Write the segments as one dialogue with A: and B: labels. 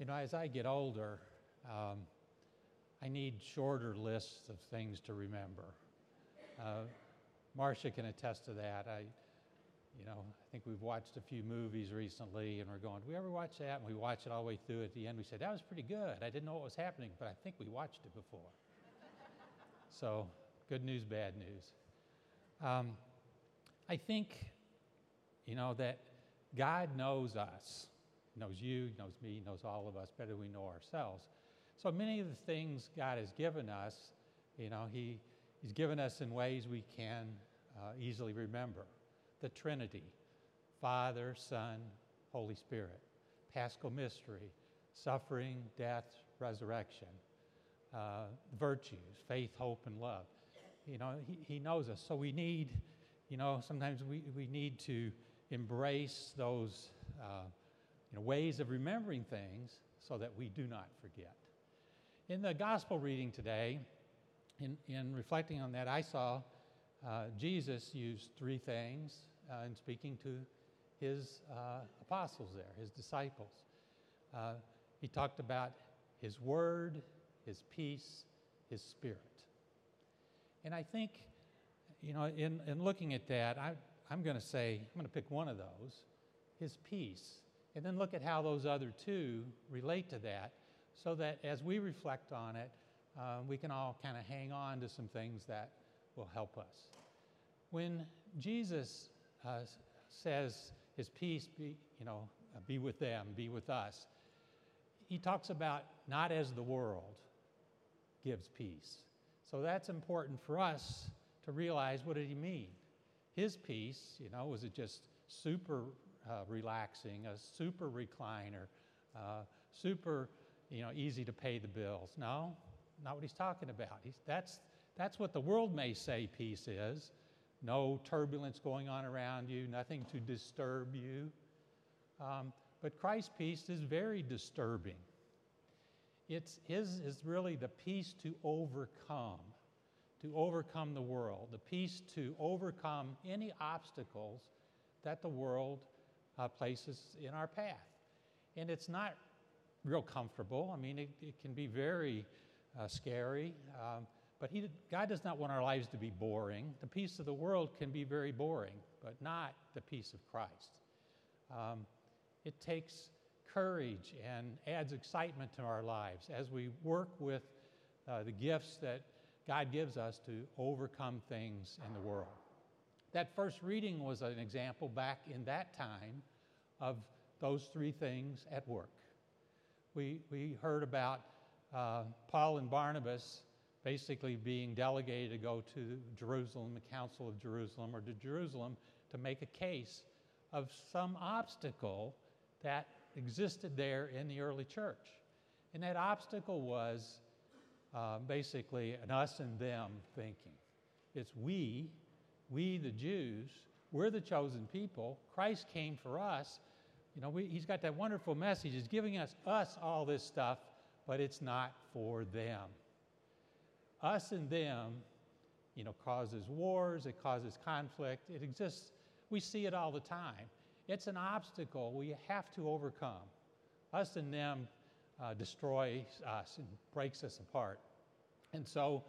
A: You know, as I get older, um, I need shorter lists of things to remember. Uh, Marcia can attest to that. I, you know, I think we've watched a few movies recently, and we're going, "Did we ever watch that?" And we watch it all the way through. At the end, we said, "That was pretty good. I didn't know what was happening, but I think we watched it before." so, good news, bad news. Um, I think, you know, that God knows us, knows you, knows me, knows all of us better than we know ourselves. So many of the things God has given us, you know, He, He's given us in ways we can uh, easily remember. The Trinity Father, Son, Holy Spirit, Paschal mystery, suffering, death, resurrection, uh, virtues, faith, hope, and love. You know, he, he knows us. So we need, you know, sometimes we, we need to embrace those uh, you know, ways of remembering things so that we do not forget. In the gospel reading today, in, in reflecting on that, I saw uh, Jesus use three things uh, in speaking to his uh, apostles there, his disciples. Uh, he talked about his word, his peace, his spirit. And I think, you know, in, in looking at that, I, I'm going to say, I'm going to pick one of those, his peace, and then look at how those other two relate to that so that as we reflect on it, uh, we can all kind of hang on to some things that will help us. When Jesus uh, says his peace be, you know, be with them, be with us, he talks about not as the world gives peace. So that's important for us to realize what did he mean? His peace, you know, was it just super uh, relaxing, a super recliner, uh, super, you know, easy to pay the bills? No, not what he's talking about. He's, that's, that's what the world may say peace is. No turbulence going on around you, nothing to disturb you. Um, but Christ's peace is very disturbing. It's, his is really the peace to overcome, to overcome the world, the peace to overcome any obstacles that the world uh, places in our path. And it's not real comfortable. I mean, it, it can be very uh, scary. Um, but he, God does not want our lives to be boring. The peace of the world can be very boring, but not the peace of Christ. Um, it takes courage and adds excitement to our lives as we work with uh, the gifts that God gives us to overcome things in the world. That first reading was an example back in that time of those three things at work. We, we heard about uh, Paul and Barnabas basically being delegated to go to Jerusalem, the Council of Jerusalem, or to Jerusalem to make a case of some obstacle that existed there in the early church. And that obstacle was uh, basically an us and them thinking. It's we, we the Jews, we're the chosen people. Christ came for us. You know, we, he's got that wonderful message. He's giving us us all this stuff, but it's not for them. Us and them, you know, causes wars, it causes conflict, it exists. We see it all the time. It's an obstacle we have to overcome. Us and them uh, destroys us and breaks us apart. And so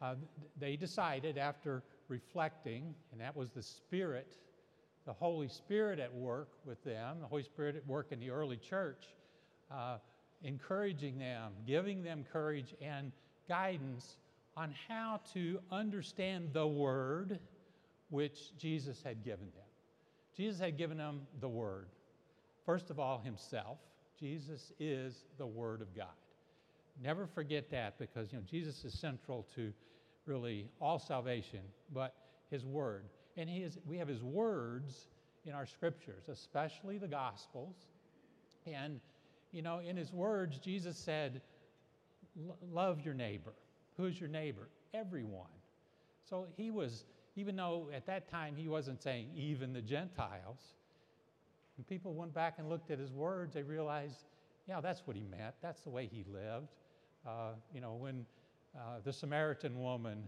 A: uh, they decided after reflecting, and that was the Spirit, the Holy Spirit at work with them, the Holy Spirit at work in the early church, uh, encouraging them, giving them courage and guidance on how to understand the Word which Jesus had given them. Jesus had given them the Word. First of all, Himself. Jesus is the Word of God. Never forget that because you know Jesus is central to really all salvation, but His Word. And he is, we have His words in our scriptures, especially the Gospels. And, you know, in His words, Jesus said, Love your neighbor. Who's your neighbor? Everyone. So He was even though at that time he wasn't saying even the Gentiles. When people went back and looked at his words, they realized, yeah, that's what he meant. That's the way he lived. Uh, you know, when uh, the Samaritan woman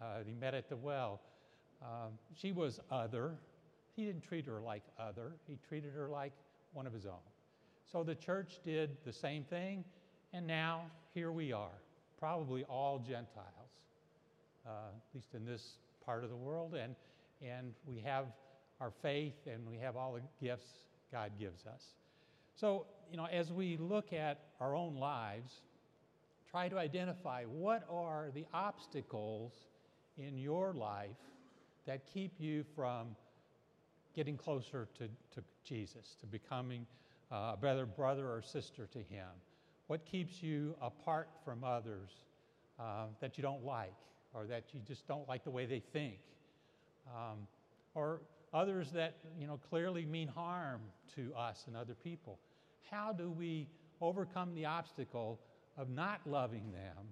A: uh, he met at the well, um, she was other. He didn't treat her like other, he treated her like one of his own. So the church did the same thing, and now here we are, probably all Gentiles, uh, at least in this part of the world, and, and we have our faith and we have all the gifts God gives us. So, you know, as we look at our own lives, try to identify what are the obstacles in your life that keep you from getting closer to, to Jesus, to becoming uh, a better brother or sister to Him? What keeps you apart from others uh, that you don't like or that you just don't like the way they think? Um, or others that you know clearly mean harm to us and other people. How do we overcome the obstacle of not loving them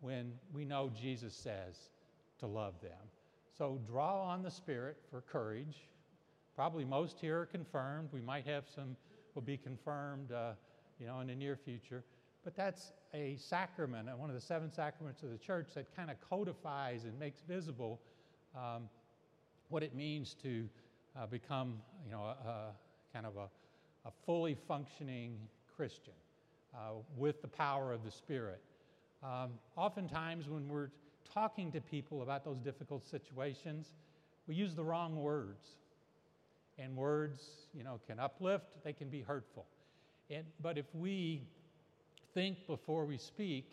A: when we know Jesus says to love them? So draw on the Spirit for courage. Probably most here are confirmed. We might have some will be confirmed, uh, you know, in the near future. But that's a sacrament, one of the seven sacraments of the church that kind of codifies and makes visible um, what it means to uh, become, you know, a, a kind of a, a, fully functioning Christian uh, with the power of the Spirit. Um, oftentimes, when we're talking to people about those difficult situations, we use the wrong words. And words, you know, can uplift, they can be hurtful. And, but if we think before we speak,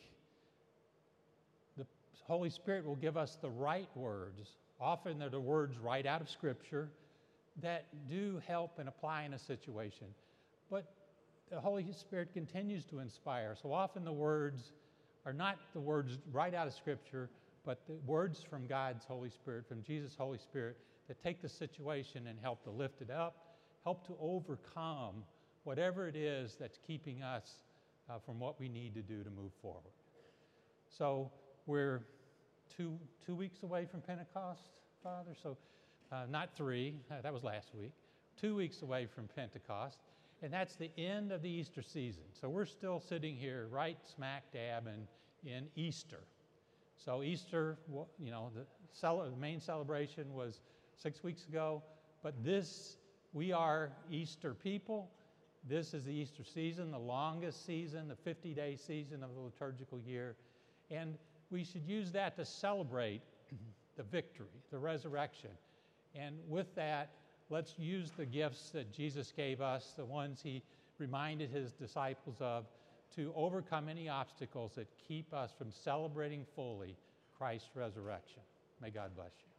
A: the Holy Spirit will give us the right words Often they're the words right out of Scripture that do help and apply in a situation. But the Holy Spirit continues to inspire. So often the words are not the words right out of Scripture, but the words from God's Holy Spirit, from Jesus' Holy Spirit, that take the situation and help to lift it up, help to overcome whatever it is that's keeping us uh, from what we need to do to move forward. So we're two, two weeks away from Pentecost, Father. So, uh, not three, uh, that was last week. Two weeks away from Pentecost. And that's the end of the Easter season. So, we're still sitting here right smack dab in, in Easter. So, Easter, you know, the, cel- the main celebration was six weeks ago. But this, we are Easter people. This is the Easter season, the longest season, the 50 day season of the liturgical year. And we should use that to celebrate the victory, the resurrection. And with that, let's use the gifts that Jesus gave us, the ones he reminded his disciples of, to overcome any obstacles that keep us from celebrating fully Christ's resurrection. May God bless you.